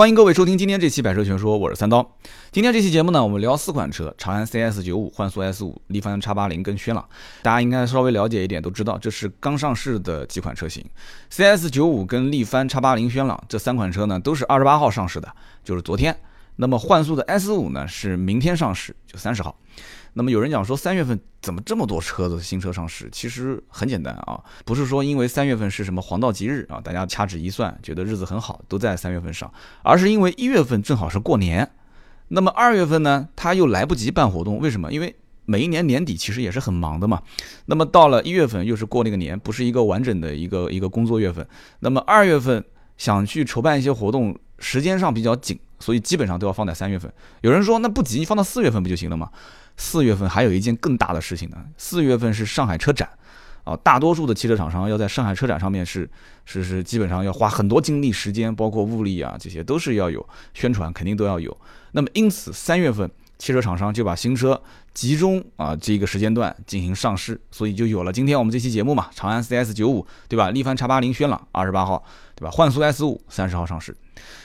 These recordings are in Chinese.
欢迎各位收听今天这期《百车全说》，我是三刀。今天这期节目呢，我们聊四款车：长安 CS 九五、幻速 S 五、力帆叉八零跟轩朗。大家应该稍微了解一点，都知道这是刚上市的几款车型。CS 九五跟力帆叉八零、轩朗这三款车呢，都是二十八号上市的，就是昨天。那么幻速的 S 五呢，是明天上市，就三十号。那么有人讲说三月份怎么这么多车子新车上市？其实很简单啊，不是说因为三月份是什么黄道吉日啊，大家掐指一算觉得日子很好，都在三月份上，而是因为一月份正好是过年，那么二月份呢，他又来不及办活动，为什么？因为每一年年底其实也是很忙的嘛。那么到了一月份又是过那个年，不是一个完整的一个一个工作月份。那么二月份想去筹办一些活动，时间上比较紧，所以基本上都要放在三月份。有人说那不急，你放到四月份不就行了吗？四月份还有一件更大的事情呢。四月份是上海车展，啊，大多数的汽车厂商要在上海车展上面是是是基本上要花很多精力、时间，包括物力啊，这些都是要有宣传，肯定都要有。那么因此三月份汽车厂商就把新车集中啊这个时间段进行上市，所以就有了今天我们这期节目嘛。长安 CS 九五对吧？力帆叉八零轩朗二十八号对吧？幻速 S 五三十号上市。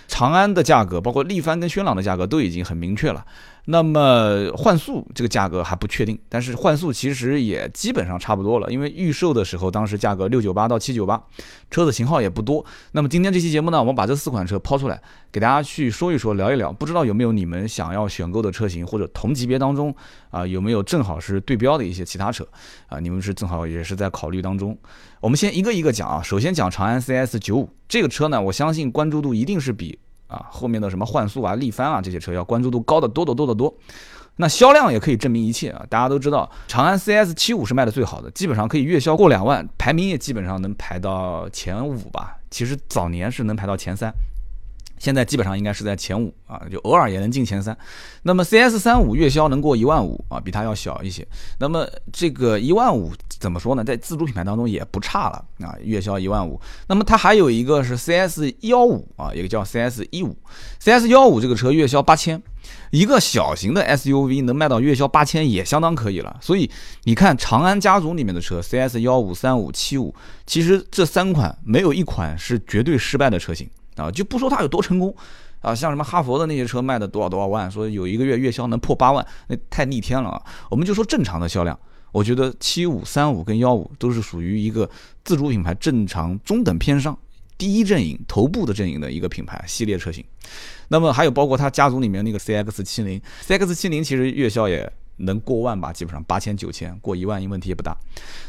长安的价格，包括力帆跟轩朗的价格都已经很明确了。那么幻速这个价格还不确定，但是幻速其实也基本上差不多了，因为预售的时候当时价格六九八到七九八，车子型号也不多。那么今天这期节目呢，我们把这四款车抛出来，给大家去说一说，聊一聊。不知道有没有你们想要选购的车型，或者同级别当中啊有没有正好是对标的一些其他车啊？你们是正好也是在考虑当中。我们先一个一个讲啊，首先讲长安 CS 九五这个车呢，我相信关注度一定是比。啊，后面的什么幻速啊、力帆啊这些车要关注度高的多得多得多，那销量也可以证明一切啊！大家都知道，长安 CS 七五是卖的最好的，基本上可以月销过两万，排名也基本上能排到前五吧。其实早年是能排到前三。现在基本上应该是在前五啊，就偶尔也能进前三。那么 CS 三五月销能过一万五啊，比它要小一些。那么这个一万五怎么说呢？在自主品牌当中也不差了啊，月销一万五。那么它还有一个是 CS 幺五啊，一个叫 CS 一五。CS 幺五这个车月销八千，一个小型的 SUV 能卖到月销八千也相当可以了。所以你看长安家族里面的车，CS 幺五、三五、七五，其实这三款没有一款是绝对失败的车型。啊，就不说它有多成功，啊，像什么哈佛的那些车卖的多少多少万，说有一个月月销能破八万，那太逆天了啊！我们就说正常的销量，我觉得七五、三五跟幺五都是属于一个自主品牌正常中等偏上第一阵营头部的阵营的一个品牌系列车型。那么还有包括它家族里面那个 CX 七零，CX 七零其实月销也能过万吧，基本上八千九千过一万，问题也不大。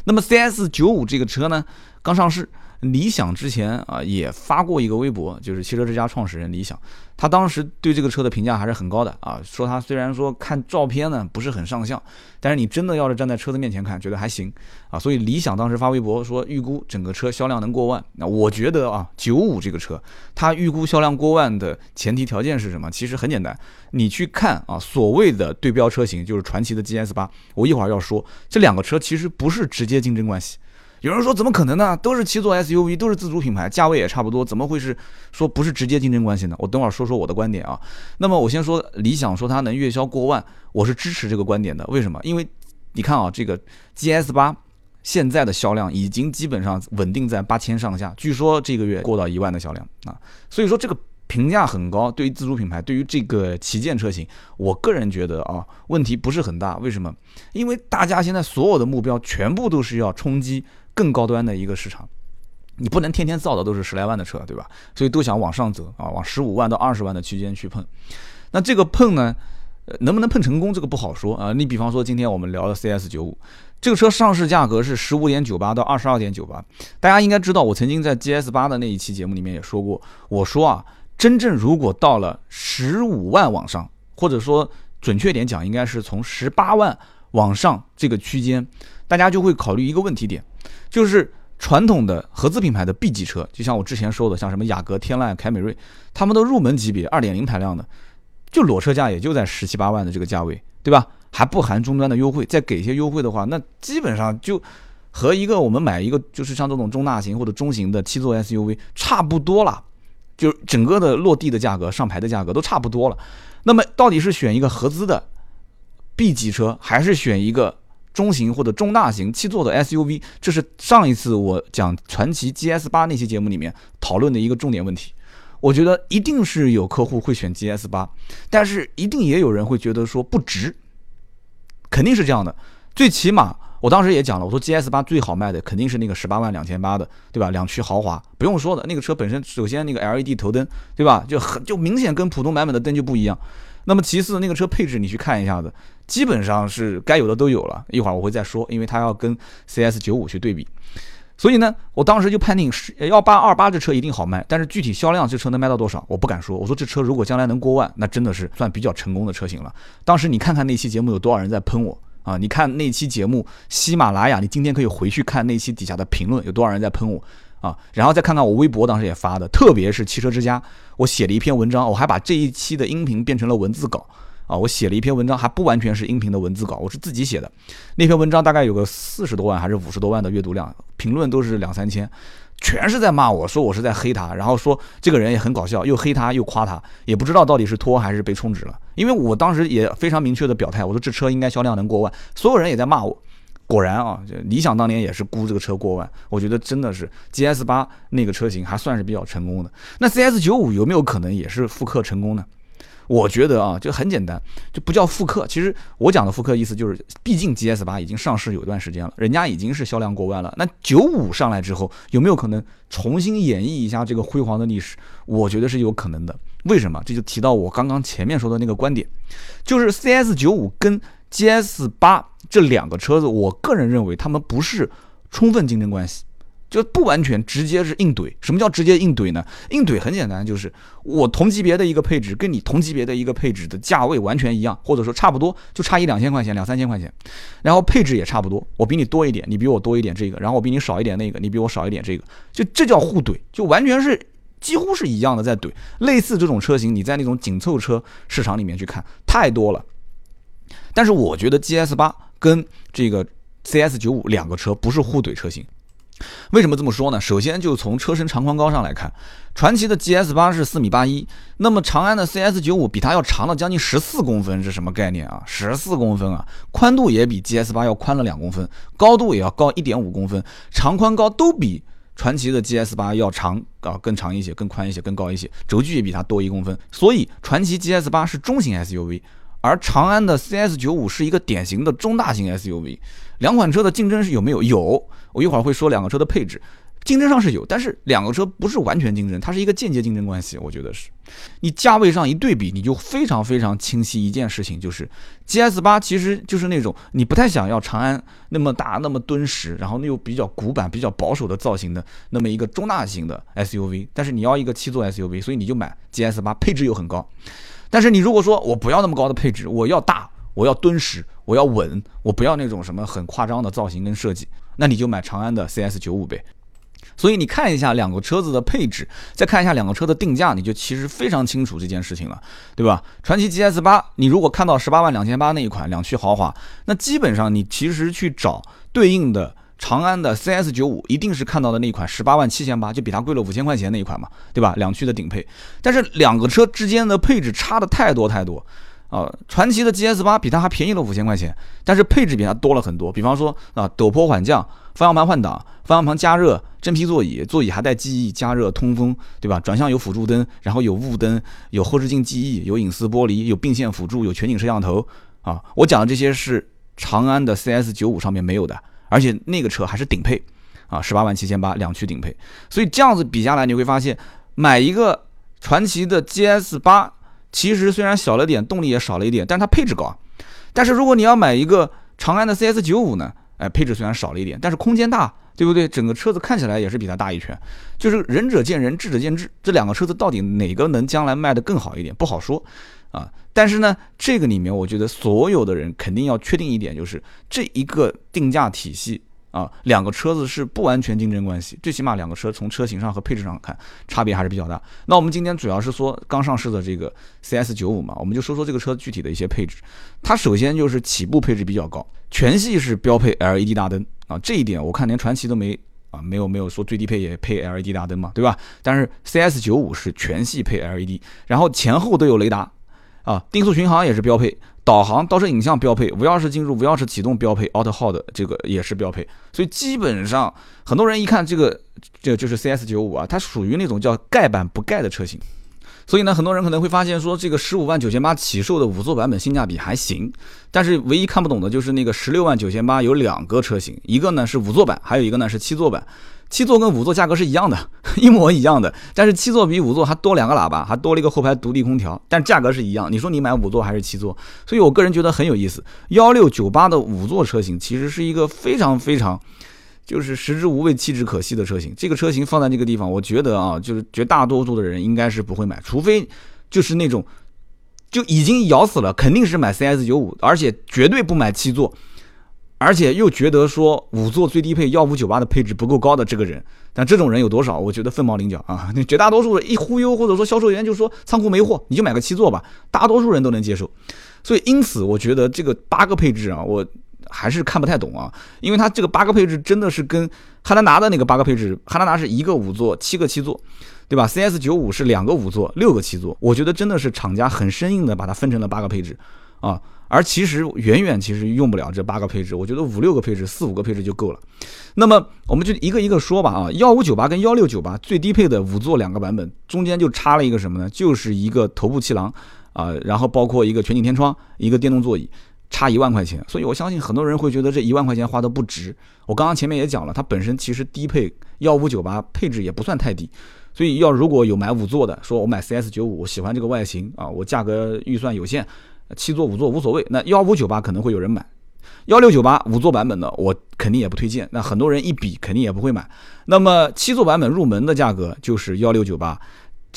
那么 CS 九五这个车呢，刚上市。理想之前啊也发过一个微博，就是汽车之家创始人理想，他当时对这个车的评价还是很高的啊，说他虽然说看照片呢不是很上相，但是你真的要是站在车子面前看，觉得还行啊。所以理想当时发微博说预估整个车销量能过万，那我觉得啊九五这个车，它预估销量过万的前提条件是什么？其实很简单，你去看啊所谓的对标车型就是传祺的 GS 八，我一会儿要说这两个车其实不是直接竞争关系。有人说怎么可能呢？都是七座 SUV，都是自主品牌，价位也差不多，怎么会是说不是直接竞争关系呢？我等会儿说说我的观点啊。那么我先说理想说它能月销过万，我是支持这个观点的。为什么？因为你看啊，这个 GS 八现在的销量已经基本上稳定在八千上下，据说这个月过到一万的销量啊，所以说这个评价很高。对于自主品牌，对于这个旗舰车型，我个人觉得啊，问题不是很大。为什么？因为大家现在所有的目标全部都是要冲击。更高端的一个市场，你不能天天造的都是十来万的车，对吧？所以都想往上走啊，往十五万到二十万的区间去碰。那这个碰呢，能不能碰成功，这个不好说啊。你比方说今天我们聊的 CS 九五，这个车上市价格是十五点九八到二十二点九八。大家应该知道，我曾经在 GS 八的那一期节目里面也说过，我说啊，真正如果到了十五万往上，或者说准确点讲，应该是从十八万往上这个区间，大家就会考虑一个问题点。就是传统的合资品牌的 B 级车，就像我之前说的，像什么雅阁、天籁、凯美瑞，他们的入门级别二点零排量的，就裸车价也就在十七八万的这个价位，对吧？还不含终端的优惠，再给一些优惠的话，那基本上就和一个我们买一个就是像这种中大型或者中型的七座 SUV 差不多了，就整个的落地的价格、上牌的价格都差不多了。那么到底是选一个合资的 B 级车，还是选一个？中型或者中大型七座的 SUV，这是上一次我讲传奇 GS 八那期节目里面讨论的一个重点问题。我觉得一定是有客户会选 GS 八，但是一定也有人会觉得说不值，肯定是这样的。最起码我当时也讲了，我说 GS 八最好卖的肯定是那个十八万两千八的，对吧？两驱豪华不用说的，那个车本身首先那个 LED 头灯，对吧？就很就明显跟普通版本的灯就不一样。那么其次那个车配置你去看一下子，基本上是该有的都有了。一会儿我会再说，因为它要跟 CS 九五去对比。所以呢，我当时就判定是幺八二八这车一定好卖，但是具体销量这车能卖到多少，我不敢说。我说这车如果将来能过万，那真的是算比较成功的车型了。当时你看看那期节目有多少人在喷我啊？你看那期节目喜马拉雅，你今天可以回去看那期底下的评论有多少人在喷我啊？然后再看看我微博当时也发的，特别是汽车之家，我写了一篇文章，我还把这一期的音频变成了文字稿。啊，我写了一篇文章，还不完全是音频的文字稿，我是自己写的。那篇文章大概有个四十多万还是五十多万的阅读量，评论都是两三千，全是在骂我说我是在黑他，然后说这个人也很搞笑，又黑他又夸他，也不知道到底是托还是被充值了。因为我当时也非常明确的表态，我说这车应该销量能过万，所有人也在骂我。果然啊，理想当年也是估这个车过万，我觉得真的是 GS 八那个车型还算是比较成功的。那 CS 九五有没有可能也是复刻成功呢？我觉得啊，就很简单，就不叫复刻。其实我讲的复刻意思就是，毕竟 GS 八已经上市有一段时间了，人家已经是销量过万了。那九五上来之后，有没有可能重新演绎一下这个辉煌的历史？我觉得是有可能的。为什么？这就提到我刚刚前面说的那个观点，就是 CS 九五跟 GS 八这两个车子，我个人认为他们不是充分竞争关系。就不完全直接是硬怼。什么叫直接硬怼呢？硬怼很简单，就是我同级别的一个配置跟你同级别的一个配置的价位完全一样，或者说差不多，就差一两千块钱、两三千块钱，然后配置也差不多，我比你多一点，你比我多一点这个，然后我比你少一点那个，你比我少一点这个，就这叫互怼，就完全是几乎是一样的在怼。类似这种车型，你在那种紧凑车市场里面去看太多了。但是我觉得 GS 八跟这个 CS 九五两个车不是互怼车型。为什么这么说呢？首先就从车身长宽高上来看，传祺的 GS 八是四米八一，那么长安的 CS 九五比它要长了将近十四公分，是什么概念啊？十四公分啊，宽度也比 GS 八要宽了两公分，高度也要高一点五公分，长宽高都比传祺的 GS 八要长啊，更长一些，更宽一些，更高一些，轴距也比它多一公分，所以传祺 GS 八是中型 SUV，而长安的 CS 九五是一个典型的中大型 SUV。两款车的竞争是有没有？有，我一会儿会说两个车的配置，竞争上是有，但是两个车不是完全竞争，它是一个间接竞争关系。我觉得是，你价位上一对比，你就非常非常清晰一件事情，就是 GS 八其实就是那种你不太想要长安那么大、那么敦实，然后又比较古板、比较保守的造型的那么一个中大型的 SUV，但是你要一个七座 SUV，所以你就买 GS 八，配置又很高。但是你如果说我不要那么高的配置，我要大。我要敦实，我要稳，我不要那种什么很夸张的造型跟设计，那你就买长安的 CS 九五呗。所以你看一下两个车子的配置，再看一下两个车的定价，你就其实非常清楚这件事情了，对吧？传祺 GS 八，你如果看到十八万两千八那一款两驱豪华，那基本上你其实去找对应的长安的 CS 九五，一定是看到的那一款十八万七千八，就比它贵了五千块钱那一款嘛，对吧？两驱的顶配，但是两个车之间的配置差的太多太多。啊，传祺的 GS 八比它还便宜了五千块钱，但是配置比它多了很多。比方说啊，陡坡缓降、方向盘换挡、方向盘加热、真皮座椅，座椅还带记忆、加热、通风，对吧？转向有辅助灯，然后有雾灯，有后视镜记忆，有隐私玻璃，有并线辅助，有全景摄像头。啊，我讲的这些是长安的 CS 九五上面没有的，而且那个车还是顶配，啊，十八万七千八两驱顶配。所以这样子比下来，你会发现买一个传祺的 GS 八。其实虽然小了点，动力也少了一点，但是它配置高。但是如果你要买一个长安的 CS 九五呢？哎，配置虽然少了一点，但是空间大，对不对？整个车子看起来也是比它大一圈。就是仁者见仁，智者见智。这两个车子到底哪个能将来卖得更好一点，不好说啊。但是呢，这个里面我觉得所有的人肯定要确定一点，就是这一个定价体系。啊，两个车子是不完全竞争关系，最起码两个车从车型上和配置上看差别还是比较大。那我们今天主要是说刚上市的这个 CS 九五嘛，我们就说说这个车具体的一些配置。它首先就是起步配置比较高，全系是标配 LED 大灯啊，这一点我看连传祺都没啊，没有没有说最低配也配 LED 大灯嘛，对吧？但是 CS 九五是全系配 LED，然后前后都有雷达啊，定速巡航也是标配。导航、倒车影像标配，无钥匙进入、无钥匙启动标配，Auto Hold 这个也是标配。所以基本上很多人一看这个，这就是 CS 九五啊，它属于那种叫盖板不盖的车型。所以呢，很多人可能会发现说，这个十五万九千八起售的五座版本性价比还行，但是唯一看不懂的就是那个十六万九千八有两个车型，一个呢是五座版，还有一个呢是七座版。七座跟五座价格是一样的，一模一样的，但是七座比五座还多两个喇叭，还多了一个后排独立空调，但价格是一样。你说你买五座还是七座？所以我个人觉得很有意思。幺六九八的五座车型其实是一个非常非常。就是食之无味，弃之可惜的车型。这个车型放在这个地方，我觉得啊，就是绝大多数的人应该是不会买，除非就是那种就已经咬死了，肯定是买 CS 九五，而且绝对不买七座，而且又觉得说五座最低配幺五九八的配置不够高的这个人。但这种人有多少？我觉得凤毛麟角啊。那 绝大多数一忽悠，或者说销售员就说仓库没货，你就买个七座吧，大多数人都能接受。所以因此，我觉得这个八个配置啊，我。还是看不太懂啊，因为它这个八个配置真的是跟汉兰达的那个八个配置，汉兰达是一个五座七个七座，对吧？CS 九五是两个五座六个七座，我觉得真的是厂家很生硬的把它分成了八个配置啊，而其实远远其实用不了这八个配置，我觉得五六个配置四五个配置就够了。那么我们就一个一个说吧啊，幺五九八跟幺六九八最低配的五座两个版本中间就差了一个什么呢？就是一个头部气囊啊，然后包括一个全景天窗，一个电动座椅。差一万块钱，所以我相信很多人会觉得这一万块钱花的不值。我刚刚前面也讲了，它本身其实低配幺五九八配置也不算太低，所以要如果有买五座的，说我买 CS 九五，我喜欢这个外形啊，我价格预算有限，七座五座无所谓，那幺五九八可能会有人买，幺六九八五座版本的我肯定也不推荐，那很多人一比肯定也不会买。那么七座版本入门的价格就是幺六九八。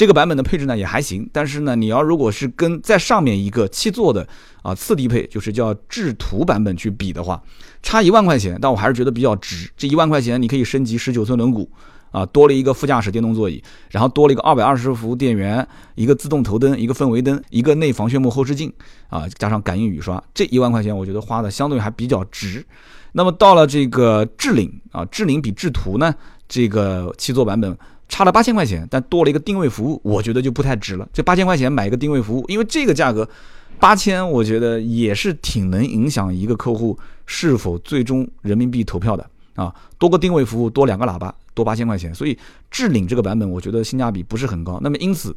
这个版本的配置呢也还行，但是呢，你要如果是跟在上面一个七座的啊次低配，就是叫智途版本去比的话，差一万块钱，但我还是觉得比较值。这一万块钱你可以升级十九寸轮毂啊，多了一个副驾驶电动座椅，然后多了一个二百二十伏电源，一个自动头灯，一个氛围灯，一个内防眩目后视镜啊，加上感应雨刷，这一万块钱我觉得花的相对还比较值。那么到了这个智领啊，智领比智途呢这个七座版本。差了八千块钱，但多了一个定位服务，我觉得就不太值了。这八千块钱买一个定位服务，因为这个价格八千，我觉得也是挺能影响一个客户是否最终人民币投票的啊。多个定位服务，多两个喇叭，多八千块钱，所以智领这个版本，我觉得性价比不是很高。那么因此，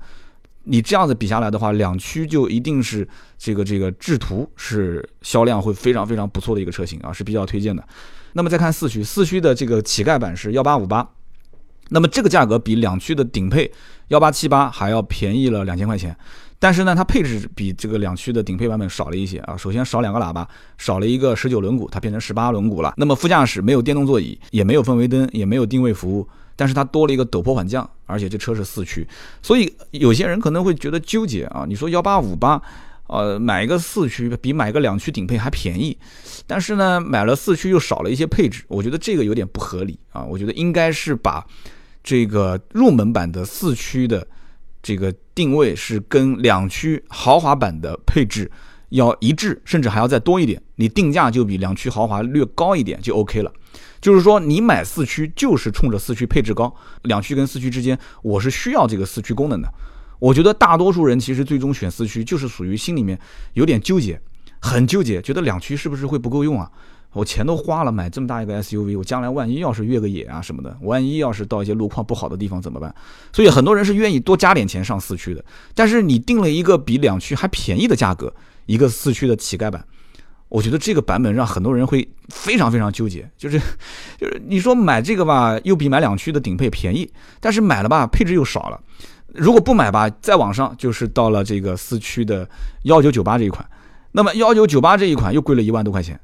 你这样子比下来的话，两驱就一定是这个这个智途是销量会非常非常不错的一个车型啊，是比较推荐的。那么再看四驱，四驱的这个乞丐版是幺八五八。那么这个价格比两驱的顶配幺八七八还要便宜了两千块钱，但是呢，它配置比这个两驱的顶配版本少了一些啊。首先少两个喇叭，少了一个十九轮毂，它变成十八轮毂了。那么副驾驶没有电动座椅，也没有氛围灯，也没有定位服务，但是它多了一个陡坡缓降，而且这车是四驱，所以有些人可能会觉得纠结啊。你说幺八五八，呃，买一个四驱比买个两驱顶配还便宜，但是呢，买了四驱又少了一些配置，我觉得这个有点不合理啊。我觉得应该是把。这个入门版的四驱的这个定位是跟两驱豪华版的配置要一致，甚至还要再多一点。你定价就比两驱豪华略高一点就 OK 了。就是说，你买四驱就是冲着四驱配置高，两驱跟四驱之间我是需要这个四驱功能的。我觉得大多数人其实最终选四驱就是属于心里面有点纠结，很纠结，觉得两驱是不是会不够用啊？我钱都花了，买这么大一个 SUV，我将来万一要是越个野啊什么的，万一要是到一些路况不好的地方怎么办？所以很多人是愿意多加点钱上四驱的。但是你定了一个比两驱还便宜的价格，一个四驱的乞丐版，我觉得这个版本让很多人会非常非常纠结。就是就是你说买这个吧，又比买两驱的顶配便宜，但是买了吧，配置又少了。如果不买吧，再往上就是到了这个四驱的幺九九八这一款，那么幺九九八这一款又贵了一万多块钱。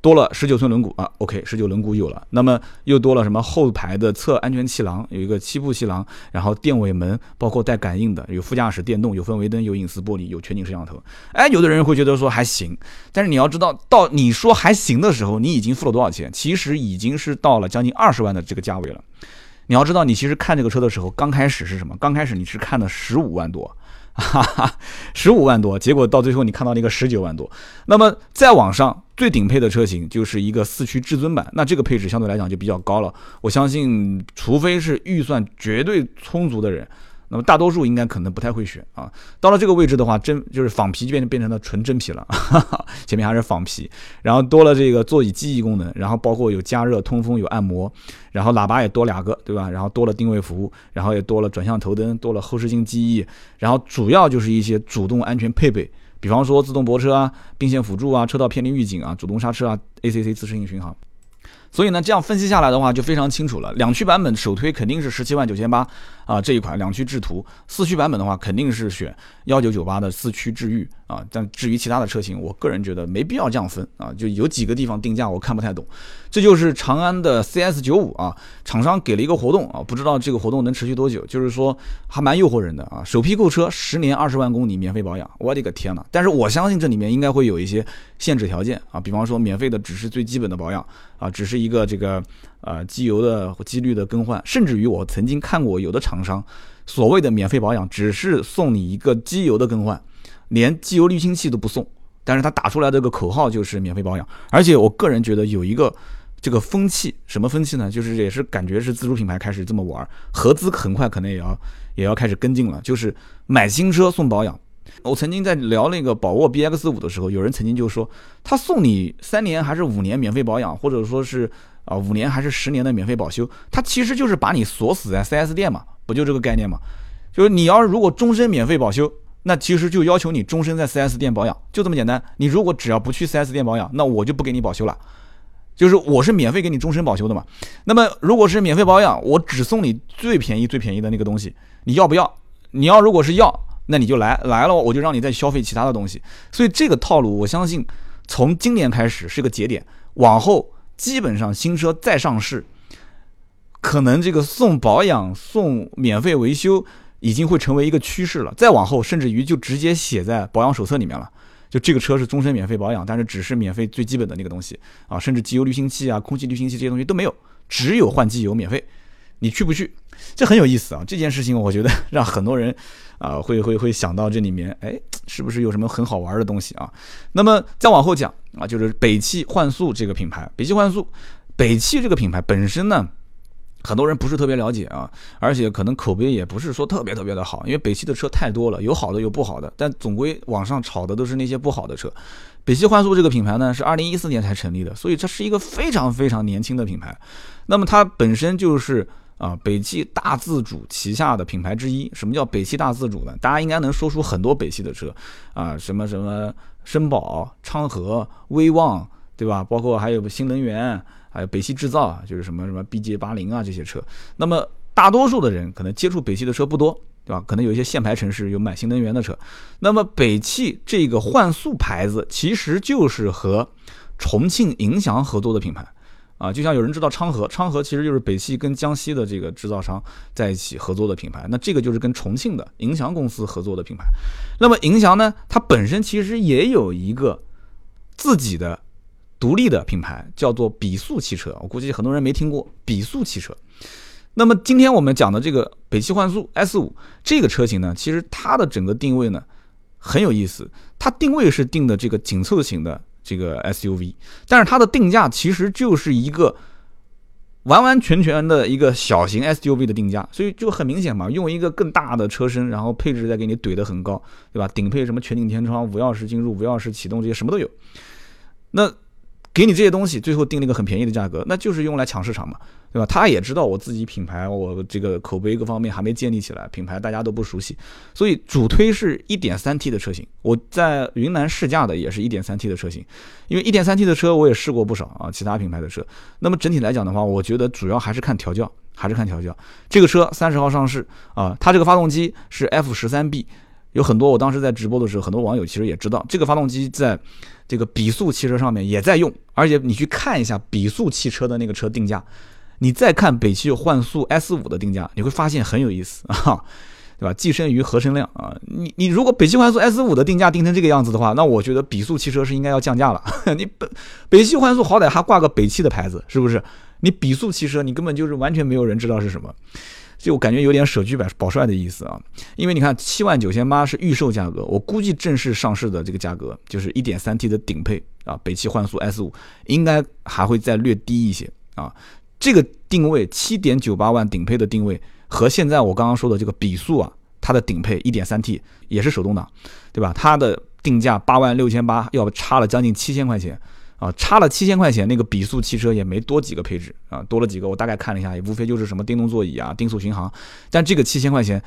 多了十九寸轮毂啊，OK，十九轮毂有了，那么又多了什么后排的侧安全气囊，有一个七步气囊，然后电尾门，包括带感应的，有副驾驶电动，有氛围灯，有隐私玻璃，有全景摄像头。哎，有的人会觉得说还行，但是你要知道，到你说还行的时候，你已经付了多少钱？其实已经是到了将近二十万的这个价位了。你要知道，你其实看这个车的时候，刚开始是什么？刚开始你是看的十五万多。哈哈，十五万多，结果到最后你看到那个十九万多，那么再往上最顶配的车型就是一个四驱至尊版，那这个配置相对来讲就比较高了。我相信，除非是预算绝对充足的人，那么大多数应该可能不太会选啊。到了这个位置的话，真就是仿皮就变成变成了纯真皮了，前面还是仿皮，然后多了这个座椅记忆功能，然后包括有加热、通风、有按摩，然后喇叭也多两个，对吧？然后多了定位服务，然后也多了转向头灯，多了后视镜记忆，然后主要就是一些主动安全配备，比方说自动泊车啊、并线辅助啊、车道偏离预警啊、主动刹车啊、ACC 自适应巡航。所以呢，这样分析下来的话，就非常清楚了。两驱版本首推肯定是十七万九千八啊，这一款两驱智途。四驱版本的话，肯定是选幺九九八的四驱智御啊。但至于其他的车型，我个人觉得没必要这样分啊。就有几个地方定价我看不太懂。这就是长安的 CS 九五啊，厂商给了一个活动啊，不知道这个活动能持续多久。就是说还蛮诱惑人的啊，首批购车十年二十万公里免费保养。我的个天呐！但是我相信这里面应该会有一些限制条件啊，比方说免费的只是最基本的保养啊，只是一个这个呃机油的机滤的更换，甚至于我曾经看过有的厂商所谓的免费保养只是送你一个机油的更换，连机油滤清器都不送，但是他打出来这个口号就是免费保养。而且我个人觉得有一个。这个风气什么风气呢？就是也是感觉是自主品牌开始这么玩，合资很快可能也要也要开始跟进了。就是买新车送保养。我曾经在聊那个宝沃 BX 五的时候，有人曾经就说，他送你三年还是五年免费保养，或者说是啊五年还是十年的免费保修，它其实就是把你锁死在 4S 店嘛，不就这个概念嘛？就是你要是如果终身免费保修，那其实就要求你终身在 4S 店保养，就这么简单。你如果只要不去 4S 店保养，那我就不给你保修了。就是我是免费给你终身保修的嘛，那么如果是免费保养，我只送你最便宜最便宜的那个东西，你要不要？你要如果是要，那你就来来了，我就让你再消费其他的东西。所以这个套路，我相信从今年开始是个节点，往后基本上新车再上市，可能这个送保养、送免费维修已经会成为一个趋势了。再往后，甚至于就直接写在保养手册里面了。就这个车是终身免费保养，但是只是免费最基本的那个东西啊，甚至机油滤清器啊、空气滤清器这些东西都没有，只有换机油免费。你去不去？这很有意思啊！这件事情我觉得让很多人啊会会会想到这里面，哎，是不是有什么很好玩的东西啊？那么再往后讲啊，就是北汽幻速这个品牌，北汽幻速，北汽这个品牌本身呢。很多人不是特别了解啊，而且可能口碑也不是说特别特别的好，因为北汽的车太多了，有好的有不好的，但总归网上炒的都是那些不好的车。北汽幻速这个品牌呢是二零一四年才成立的，所以这是一个非常非常年轻的品牌。那么它本身就是啊北汽大自主旗下的品牌之一。什么叫北汽大自主呢？大家应该能说出很多北汽的车啊，什么什么绅宝、昌河、威旺，对吧？包括还有新能源。还有北汽制造啊，就是什么什么 BJ 八零啊这些车，那么大多数的人可能接触北汽的车不多，对吧？可能有一些限牌城市有买新能源的车。那么北汽这个幻速牌子其实就是和重庆银翔合作的品牌啊，就像有人知道昌河，昌河其实就是北汽跟江西的这个制造商在一起合作的品牌。那这个就是跟重庆的银翔公司合作的品牌。那么银翔呢，它本身其实也有一个自己的。独立的品牌叫做比速汽车，我估计很多人没听过比速汽车。那么今天我们讲的这个北汽幻速 S 五这个车型呢，其实它的整个定位呢很有意思，它定位是定的这个紧凑型的这个 SUV，但是它的定价其实就是一个完完全全的一个小型 SUV 的定价，所以就很明显嘛，用一个更大的车身，然后配置再给你怼得很高，对吧？顶配什么全景天窗、无钥匙进入、无钥匙启动这些什么都有，那。给你这些东西，最后定了一个很便宜的价格，那就是用来抢市场嘛，对吧？他也知道我自己品牌，我这个口碑各方面还没建立起来，品牌大家都不熟悉，所以主推是一点三 T 的车型。我在云南试驾的也是一点三 T 的车型，因为一点三 T 的车我也试过不少啊，其他品牌的车。那么整体来讲的话，我觉得主要还是看调教，还是看调教。这个车三十号上市啊，它这个发动机是 F 十三 B。有很多，我当时在直播的时候，很多网友其实也知道这个发动机在这个比速汽车上面也在用，而且你去看一下比速汽车的那个车定价，你再看北汽幻速 S 五的定价，你会发现很有意思啊，对吧？寄生于合成量啊，你你如果北汽幻速 S 五的定价定成这个样子的话，那我觉得比速汽车是应该要降价了。你北北汽幻速好歹还挂个北汽的牌子，是不是？你比速汽车你根本就是完全没有人知道是什么。就我感觉有点舍车百保帅的意思啊，因为你看七万九千八是预售价格，我估计正式上市的这个价格就是一点三 T 的顶配啊，北汽幻速 S 五应该还会再略低一些啊。这个定位七点九八万顶配的定位和现在我刚刚说的这个比速啊它的顶配一点三 T 也是手动挡，对吧？它的定价八万六千八，要差了将近七千块钱啊，差了七千块钱，那个比速汽车也没多几个配置啊，多了几个，我大概看了一下，也无非就是什么电动座椅啊、定速巡航，但这个七千块钱。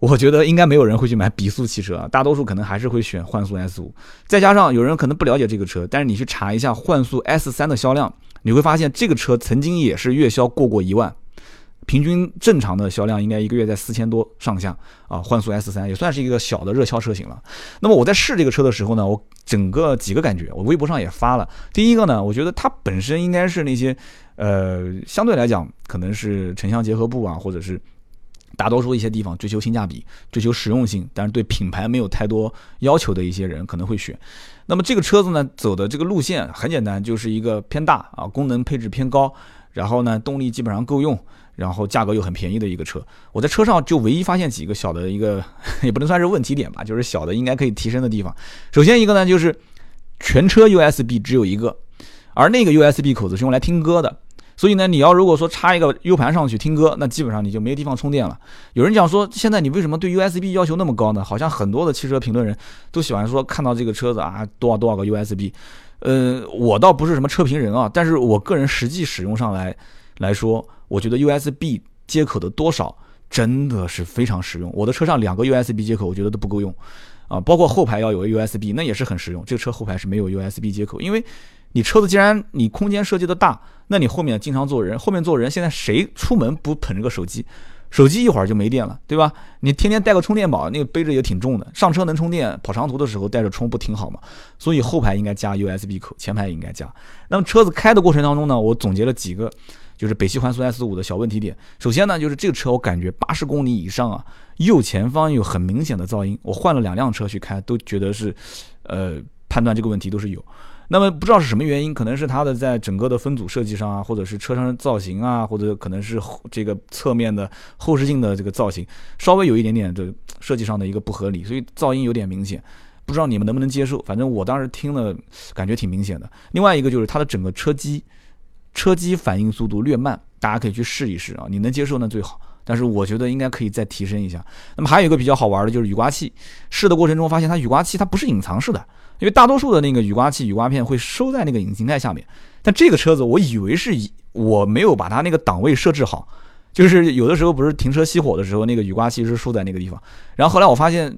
我觉得应该没有人会去买比速汽车啊，大多数可能还是会选幻速 S 五。再加上有人可能不了解这个车，但是你去查一下幻速 S 三的销量，你会发现这个车曾经也是月销过过一万，平均正常的销量应该一个月在四千多上下啊。幻速 S 三也算是一个小的热销车型了。那么我在试这个车的时候呢，我整个几个感觉，我微博上也发了。第一个呢，我觉得它本身应该是那些呃相对来讲可能是城乡结合部啊，或者是。大多数一些地方追求性价比、追求实用性，但是对品牌没有太多要求的一些人可能会选。那么这个车子呢，走的这个路线很简单，就是一个偏大啊，功能配置偏高，然后呢动力基本上够用，然后价格又很便宜的一个车。我在车上就唯一发现几个小的一个，也不能算是问题点吧，就是小的应该可以提升的地方。首先一个呢，就是全车 USB 只有一个，而那个 USB 口子是用来听歌的。所以呢，你要如果说插一个 U 盘上去听歌，那基本上你就没地方充电了。有人讲说，现在你为什么对 USB 要求那么高呢？好像很多的汽车评论人都喜欢说，看到这个车子啊，多少多少个 USB。呃，我倒不是什么车评人啊，但是我个人实际使用上来来说，我觉得 USB 接口的多少真的是非常实用。我的车上两个 USB 接口，我觉得都不够用啊，包括后排要有 USB，那也是很实用。这个车后排是没有 USB 接口，因为。你车子既然你空间设计的大，那你后面经常坐人，后面坐人，现在谁出门不捧着个手机？手机一会儿就没电了，对吧？你天天带个充电宝，那个背着也挺重的，上车能充电，跑长途的时候带着充不挺好吗？所以后排应该加 USB 口，前排应该加。那么车子开的过程当中呢，我总结了几个，就是北汽环速 S 五的小问题点。首先呢，就是这个车我感觉八十公里以上啊，右前方有很明显的噪音，我换了两辆车去开，都觉得是，呃，判断这个问题都是有。那么不知道是什么原因，可能是它的在整个的分组设计上啊，或者是车身造型啊，或者可能是这个侧面的后视镜的这个造型稍微有一点点的设计上的一个不合理，所以噪音有点明显。不知道你们能不能接受？反正我当时听了感觉挺明显的。另外一个就是它的整个车机，车机反应速度略慢，大家可以去试一试啊，你能接受那最好。但是我觉得应该可以再提升一下。那么还有一个比较好玩的就是雨刮器，试的过程中发现它雨刮器它不是隐藏式的。因为大多数的那个雨刮器、雨刮片会收在那个引擎盖下面，但这个车子我以为是我没有把它那个档位设置好，就是有的时候不是停车熄火的时候，那个雨刮器是竖在那个地方。然后后来我发现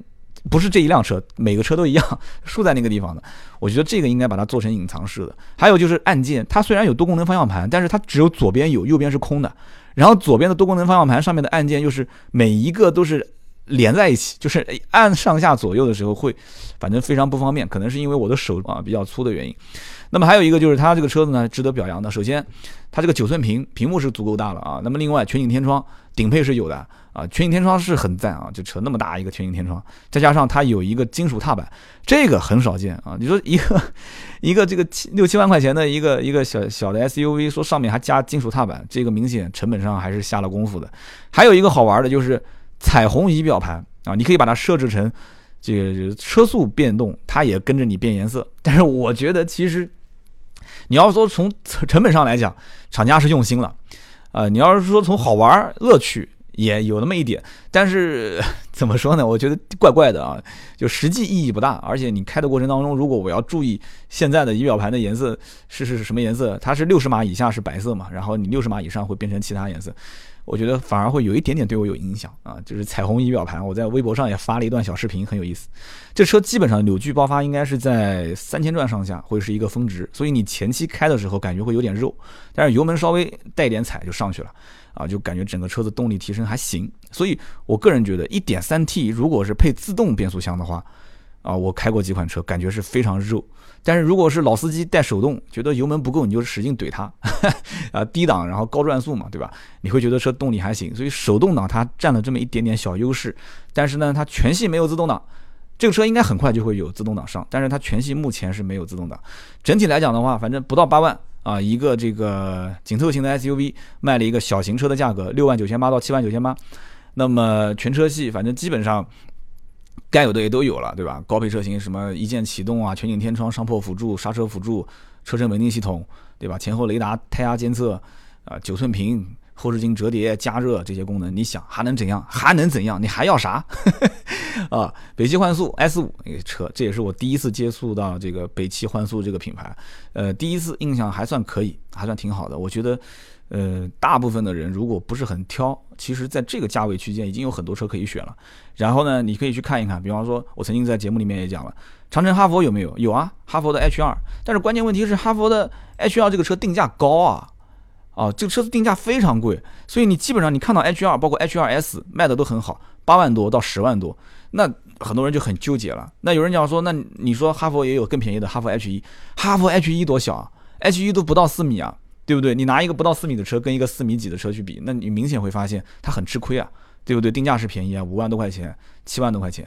不是这一辆车，每个车都一样竖在那个地方的。我觉得这个应该把它做成隐藏式的。还有就是按键，它虽然有多功能方向盘，但是它只有左边有，右边是空的。然后左边的多功能方向盘上面的按键又是每一个都是。连在一起，就是按上下左右的时候会，反正非常不方便。可能是因为我的手啊比较粗的原因。那么还有一个就是它这个车子呢，值得表扬的。首先，它这个九寸屏屏幕是足够大了啊。那么另外，全景天窗顶配是有的啊，全景天窗是很赞啊，就车那么大一个全景天窗，再加上它有一个金属踏板，这个很少见啊。你说一个一个这个七六七万块钱的一个一个小小的 SUV，说上面还加金属踏板，这个明显成本上还是下了功夫的。还有一个好玩的就是。彩虹仪表盘啊，你可以把它设置成这个车速变动，它也跟着你变颜色。但是我觉得，其实你要说从成本上来讲，厂家是用心了。呃，你要是说从好玩乐趣也有那么一点，但是 怎么说呢？我觉得怪怪的啊，就实际意义不大。而且你开的过程当中，如果我要注意现在的仪表盘的颜色是是什么颜色，它是六十码以下是白色嘛，然后你六十码以上会变成其他颜色。我觉得反而会有一点点对我有影响啊，就是彩虹仪表盘，我在微博上也发了一段小视频，很有意思。这车基本上扭矩爆发应该是在三千转上下，会是一个峰值，所以你前期开的时候感觉会有点肉，但是油门稍微带点踩就上去了，啊，就感觉整个车子动力提升还行。所以我个人觉得，一点三 T 如果是配自动变速箱的话，啊，我开过几款车，感觉是非常肉。但是如果是老司机带手动，觉得油门不够，你就使劲怼它，啊，低档然后高转速嘛，对吧？你会觉得车动力还行，所以手动挡它占了这么一点点小优势。但是呢，它全系没有自动挡，这个车应该很快就会有自动挡上，但是它全系目前是没有自动挡。整体来讲的话，反正不到八万啊，一个这个紧凑型的 SUV 卖了一个小型车的价格，六万九千八到七万九千八，那么全车系反正基本上。该有的也都有了，对吧？高配车型什么一键启动啊，全景天窗、上坡辅助、刹车辅助、车身稳定系统，对吧？前后雷达、胎压监测，啊，九寸屏，后视镜折叠、加热这些功能，你想还能怎样？还能怎样？你还要啥？啊，北汽幻速 S 五那个车，这也是我第一次接触到这个北汽幻速这个品牌，呃，第一次印象还算可以，还算挺好的。我觉得，呃，大部分的人如果不是很挑，其实在这个价位区间已经有很多车可以选了。然后呢，你可以去看一看，比方说，我曾经在节目里面也讲了，长城哈佛有没有？有啊，哈佛的 H 二。但是关键问题是，哈佛的 H 二这个车定价高啊。啊，这个车子定价非常贵，所以你基本上你看到 H 二，包括 H 二 S 卖的都很好，八万多到十万多，那很多人就很纠结了。那有人讲说，那你说哈佛也有更便宜的哈佛 H 一，哈佛 H 一多小啊？H 一都不到四米啊，对不对？你拿一个不到四米的车跟一个四米几的车去比，那你明显会发现它很吃亏啊，对不对？定价是便宜啊，五万多块钱，七万多块钱。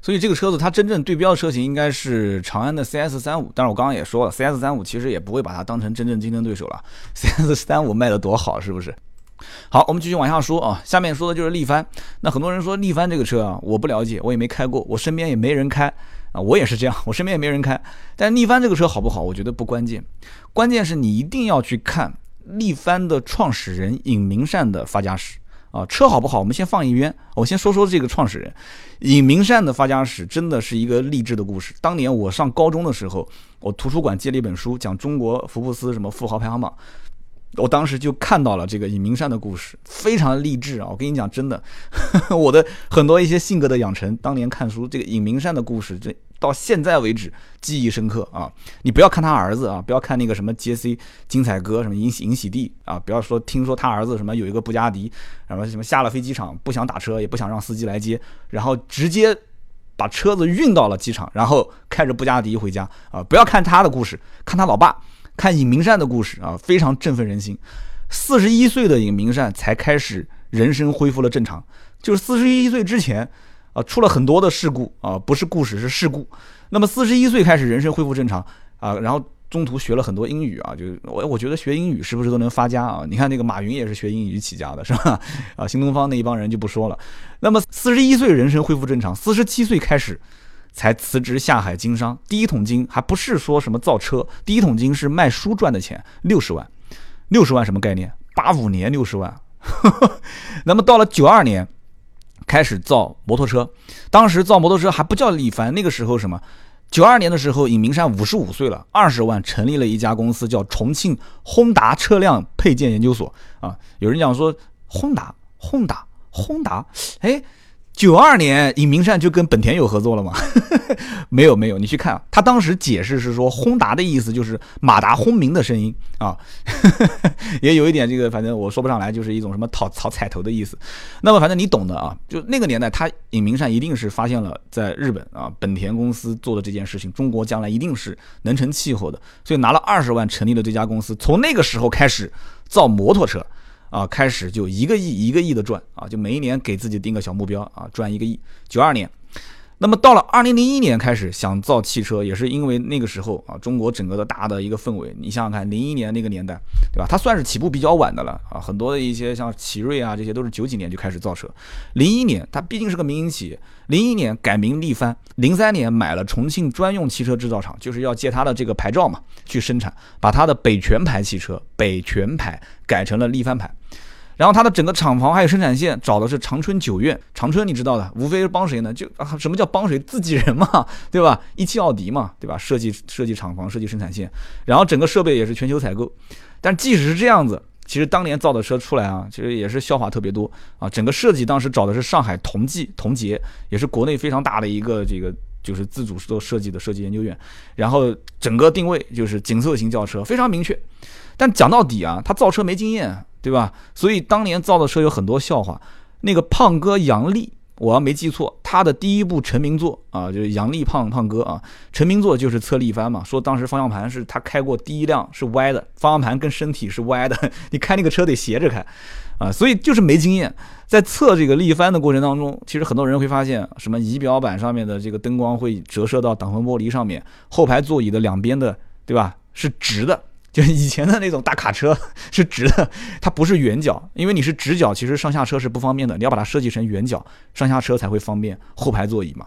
所以这个车子它真正对标的车型应该是长安的 CS 三五，但是我刚刚也说了，CS 三五其实也不会把它当成真正竞争对手了。CS 三五卖的多好，是不是？好，我们继续往下说啊，下面说的就是力帆。那很多人说力帆这个车啊，我不了解，我也没开过，我身边也没人开啊，我也是这样，我身边也没人开。但力帆这个车好不好？我觉得不关键，关键是你一定要去看力帆的创始人尹明善的发家史。啊，车好不好？我们先放一边。我先说说这个创始人，尹明善的发家史，真的是一个励志的故事。当年我上高中的时候，我图书馆借了一本书，讲中国福布斯什么富豪排行榜，我当时就看到了这个尹明善的故事，非常励志啊！我跟你讲，真的，我的很多一些性格的养成，当年看书，这个尹明善的故事，这。到现在为止记忆深刻啊！你不要看他儿子啊，不要看那个什么杰 C 精彩哥什么尹喜尹喜弟啊，不要说听说他儿子什么有一个布加迪，什么什么下了飞机场不想打车，也不想让司机来接，然后直接把车子运到了机场，然后开着布加迪回家啊！不要看他的故事，看他老爸，看尹明善的故事啊，非常振奋人心。四十一岁的尹明善才开始人生恢复了正常，就是四十一岁之前。啊，出了很多的事故啊，不是故事是事故。那么四十一岁开始人生恢复正常啊，然后中途学了很多英语啊，就我我觉得学英语是不是都能发家啊？你看那个马云也是学英语起家的，是吧？啊，新东方那一帮人就不说了。那么四十一岁人生恢复正常，四十七岁开始才辞职下海经商，第一桶金还不是说什么造车，第一桶金是卖书赚的钱，六十万，六十万什么概念？八五年六十万，那么到了九二年。开始造摩托车，当时造摩托车还不叫力帆，那个时候什么？九二年的时候，尹明山五十五岁了，二十万成立了一家公司，叫重庆轰达车辆配件研究所啊。有人讲说，轰达，轰达，轰达，哎。九二年，尹明善就跟本田有合作了吗？没有，没有。你去看，他当时解释是说，轰达的意思就是马达轰鸣的声音啊，也有一点这个，反正我说不上来，就是一种什么讨讨彩头的意思。那么反正你懂的啊，就那个年代，他尹明善一定是发现了在日本啊，本田公司做的这件事情，中国将来一定是能成气候的，所以拿了二十万成立了这家公司，从那个时候开始造摩托车。啊，开始就一个亿一个亿的赚啊，就每一年给自己定个小目标啊，赚一个亿。九二年，那么到了二零零一年开始想造汽车，也是因为那个时候啊，中国整个的大的一个氛围。你想想看，零一年那个年代，对吧？它算是起步比较晚的了啊，很多的一些像奇瑞啊，这些都是九几年就开始造车。零一年它毕竟是个民营企业，零一年改名力帆，零三年买了重庆专用汽车制造厂，就是要借它的这个牌照嘛，去生产，把它的北泉牌汽车北泉牌改成了力帆牌。然后它的整个厂房还有生产线找的是长春九院，长春你知道的，无非是帮谁呢？就啊，什么叫帮谁？自己人嘛，对吧？一汽奥迪嘛，对吧？设计设计厂房，设计生产线，然后整个设备也是全球采购。但即使是这样子，其实当年造的车出来啊，其实也是笑话特别多啊。整个设计当时找的是上海同济同捷，也是国内非常大的一个这个就是自主做设计的设计研究院。然后整个定位就是紧凑型轿车，非常明确。但讲到底啊，他造车没经验。对吧？所以当年造的车有很多笑话。那个胖哥杨笠，我要没记错，他的第一部成名作啊，就是杨笠胖胖哥啊，成名作就是测力帆嘛。说当时方向盘是他开过第一辆是歪的，方向盘跟身体是歪的，你开那个车得斜着开啊。所以就是没经验。在测这个力帆的过程当中，其实很多人会发现，什么仪表板上面的这个灯光会折射到挡风玻璃上面，后排座椅的两边的，对吧？是直的。就以前的那种大卡车是直的，它不是圆角，因为你是直角，其实上下车是不方便的。你要把它设计成圆角，上下车才会方便。后排座椅嘛，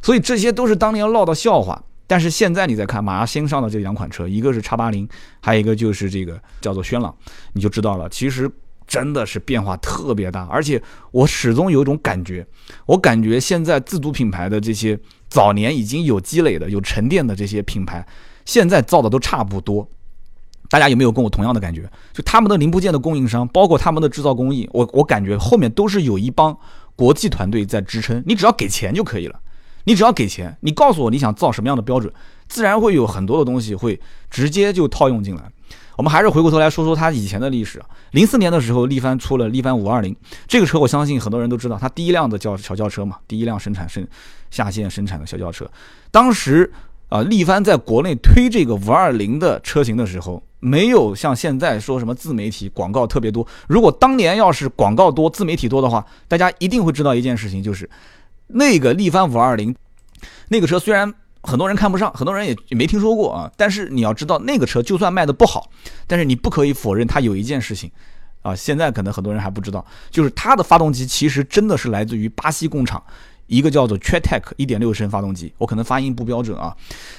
所以这些都是当年闹的笑话。但是现在你再看马上新上的这两款车，一个是叉八零，还有一个就是这个叫做轩朗，你就知道了。其实真的是变化特别大，而且我始终有一种感觉，我感觉现在自主品牌的这些早年已经有积累的、有沉淀的这些品牌，现在造的都差不多。大家有没有跟我同样的感觉？就他们的零部件的供应商，包括他们的制造工艺，我我感觉后面都是有一帮国际团队在支撑，你只要给钱就可以了。你只要给钱，你告诉我你想造什么样的标准，自然会有很多的东西会直接就套用进来。我们还是回过头来说说它以前的历史。零四年的时候，力帆出了力帆五二零这个车，我相信很多人都知道，它第一辆的叫小轿车嘛，第一辆生产生下线生产的小轿车。当时啊，力帆在国内推这个五二零的车型的时候，没有像现在说什么自媒体广告特别多。如果当年要是广告多、自媒体多的话，大家一定会知道一件事情，就是。那个力帆五二零，那个车虽然很多人看不上，很多人也也没听说过啊，但是你要知道，那个车就算卖的不好，但是你不可以否认它有一件事情，啊，现在可能很多人还不知道，就是它的发动机其实真的是来自于巴西工厂，一个叫做 Tretec 一点六升发动机，我可能发音不标准啊。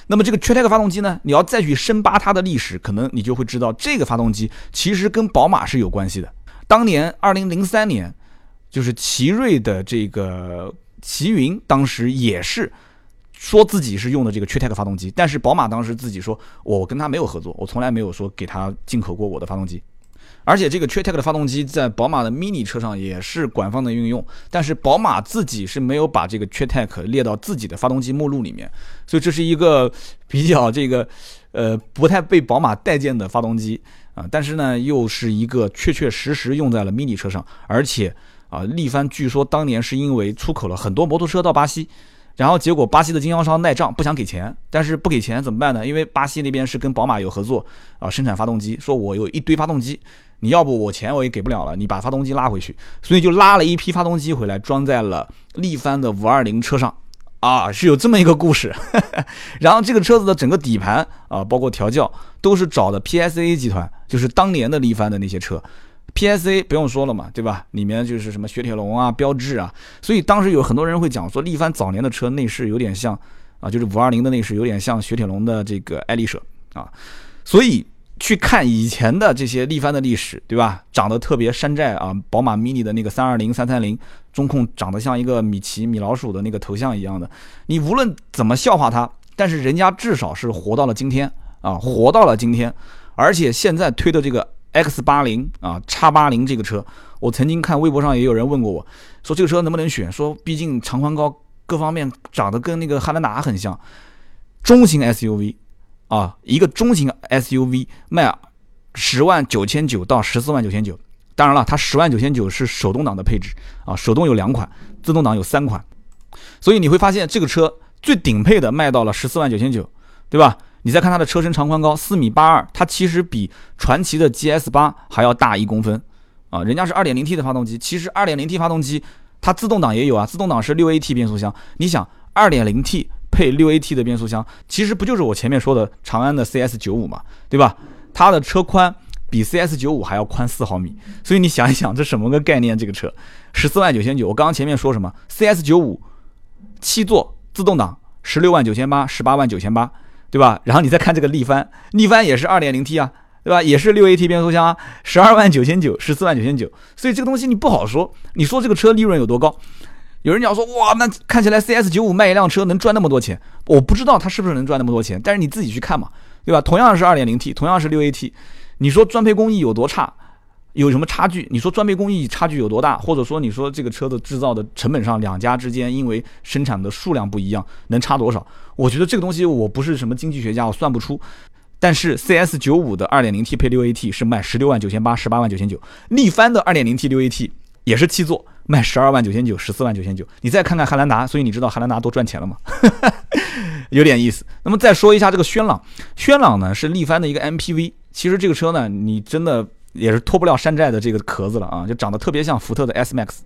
那么这个 Tretec 发动机呢，你要再去深扒它的历史，可能你就会知道，这个发动机其实跟宝马是有关系的。当年二零零三年，就是奇瑞的这个。奇云当时也是说自己是用的这个 t r e t e c 发动机，但是宝马当时自己说，我跟他没有合作，我从来没有说给他进口过我的发动机。而且这个 t r e t e c 的发动机在宝马的 Mini 车上也是官方的运用，但是宝马自己是没有把这个 t r e t e c 列到自己的发动机目录里面，所以这是一个比较这个呃不太被宝马待见的发动机啊。但是呢，又是一个确确实实用在了 Mini 车上，而且。啊，力帆据说当年是因为出口了很多摩托车到巴西，然后结果巴西的经销商赖账不想给钱，但是不给钱怎么办呢？因为巴西那边是跟宝马有合作啊，生产发动机，说我有一堆发动机，你要不我钱我也给不了了，你把发动机拉回去，所以就拉了一批发动机回来装在了力帆的五二零车上，啊，是有这么一个故事。然后这个车子的整个底盘啊，包括调教都是找的 PSA 集团，就是当年的力帆的那些车。PSA 不用说了嘛，对吧？里面就是什么雪铁龙啊、标致啊，所以当时有很多人会讲说，力帆早年的车内饰有点像啊，就是五二零的内饰有点像雪铁龙的这个爱丽舍啊，所以去看以前的这些力帆的历史，对吧？长得特别山寨啊，宝马 Mini 的那个三二零、三三零中控长得像一个米奇、米老鼠的那个头像一样的，你无论怎么笑话它，但是人家至少是活到了今天啊，活到了今天，而且现在推的这个。X 八零啊，叉八零这个车，我曾经看微博上也有人问过我，说这个车能不能选？说毕竟长宽高各方面长得跟那个汉兰达很像，中型 SUV 啊，一个中型 SUV 卖十万九千九到十四万九千九，当然了，它十万九千九是手动挡的配置啊，手动有两款，自动挡有三款，所以你会发现这个车最顶配的卖到了十四万九千九，对吧？你再看它的车身长宽高四米八二，它其实比传祺的 GS 八还要大一公分，啊，人家是二点零 T 的发动机，其实二点零 T 发动机它自动挡也有啊，自动挡是六 AT 变速箱，你想二点零 T 配六 AT 的变速箱，其实不就是我前面说的长安的 CS 九五嘛，对吧？它的车宽比 CS 九五还要宽四毫米，所以你想一想这什么个概念？这个车十四万九千九，我刚刚前面说什么？CS 九五七座自动挡十六万九千八，十八万九千八。对吧？然后你再看这个力帆，力帆也是二点零 T 啊，对吧？也是六 AT 变速箱啊，十二万九千九，十四万九千九。所以这个东西你不好说。你说这个车利润有多高？有人讲说，哇，那看起来 CS 九五卖一辆车能赚那么多钱？我不知道它是不是能赚那么多钱，但是你自己去看嘛，对吧？同样是二点零 T，同样是六 AT，你说装配工艺有多差？有什么差距？你说装备工艺差距有多大？或者说你说这个车的制造的成本上，两家之间因为生产的数量不一样，能差多少？我觉得这个东西我不是什么经济学家，我算不出。但是 CS 九五的二点零 T 配六 AT 是卖十六万九千八，十八万九千九。力帆的二点零 T 六 AT 也是七座，卖十二万九千九，十四万九千九。你再看看汉兰达，所以你知道汉兰达多赚钱了吗？有点意思。那么再说一下这个轩朗，轩朗呢是力帆的一个 MPV。其实这个车呢，你真的。也是脱不了山寨的这个壳子了啊，就长得特别像福特的 S Max。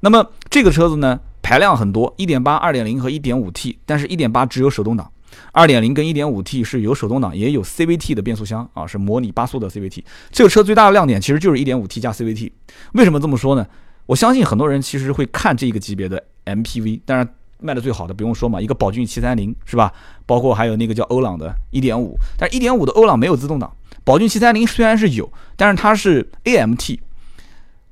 那么这个车子呢，排量很多，1.8、2.0和 1.5T，但是1.8只有手动挡，2.0跟 1.5T 是有手动挡也有 CVT 的变速箱啊，是模拟八速的 CVT。这个车最大的亮点其实就是 1.5T 加 CVT。为什么这么说呢？我相信很多人其实会看这个级别的 MPV，当然卖的最好的不用说嘛，一个宝骏730是吧？包括还有那个叫欧朗的1.5，但是1.5的欧朗没有自动挡。宝骏七三零虽然是有，但是它是 AMT，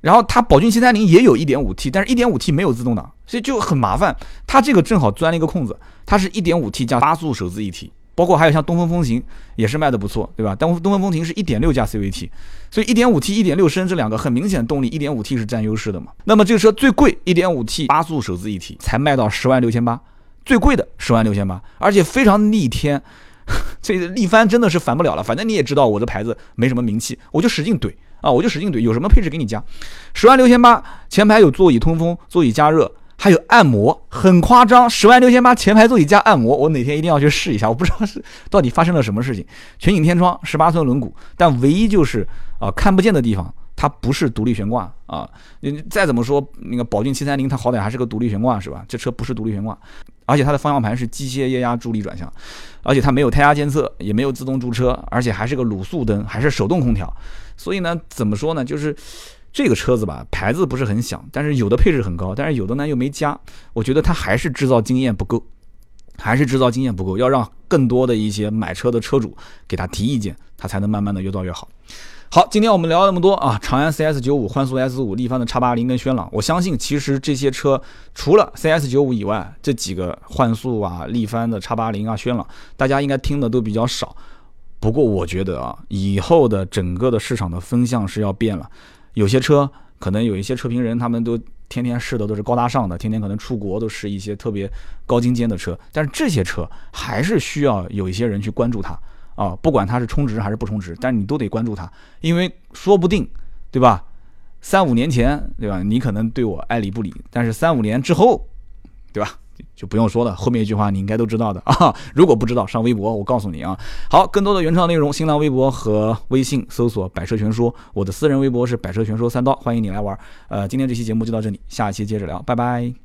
然后它宝骏七三零也有一点五 T，但是一点五 T 没有自动挡，所以就很麻烦。它这个正好钻了一个空子，它是一点五 T 加八速手自一体，包括还有像东风风行也是卖的不错，对吧？但东风风行是一点六加 CVT，所以一点五 T、一点六升这两个很明显动力，一点五 T 是占优势的嘛。那么这个车最贵，一点五 T 八速手自一体才卖到十万六千八，最贵的十万六千八，而且非常逆天。这力帆真的是烦不了了，反正你也知道我的牌子没什么名气，我就使劲怼。啊，我就使劲怼，有什么配置给你加，十万六千八，前排有座椅通风、座椅加热，还有按摩，很夸张，十万六千八前排座椅加按摩，我哪天一定要去试一下，我不知道是到底发生了什么事情。全景天窗，十八寸轮毂，但唯一就是啊看不见的地方，它不是独立悬挂啊。你再怎么说那个宝骏七三零，它好歹还是个独立悬挂是吧？这车不是独立悬挂，而且它的方向盘是机械液压助力转向，而且它没有胎压监测，也没有自动驻车，而且还是个卤素灯，还是手动空调。所以呢，怎么说呢？就是这个车子吧，牌子不是很响，但是有的配置很高，但是有的呢又没加。我觉得它还是制造经验不够，还是制造经验不够，要让更多的一些买车的车主给他提意见，他才能慢慢的越造越好。好，今天我们聊了那么多啊，长安 CS 九五、幻速 S 五、力帆的叉八零跟轩朗，我相信其实这些车除了 CS 九五以外，这几个幻速啊、力帆的叉八零啊、轩朗，大家应该听的都比较少。不过我觉得啊，以后的整个的市场的风向是要变了。有些车可能有一些车评人，他们都天天试的都是高大上的，天天可能出国都是一些特别高精尖的车。但是这些车还是需要有一些人去关注它啊，不管它是充值还是不充值，但是你都得关注它，因为说不定，对吧？三五年前，对吧？你可能对我爱理不理，但是三五年之后，对吧？就不用说了，后面一句话你应该都知道的啊。如果不知道，上微博我告诉你啊。好，更多的原创内容，新浪微博和微信搜索“百车全说”，我的私人微博是“百车全说三刀”，欢迎你来玩。呃，今天这期节目就到这里，下一期接着聊，拜拜。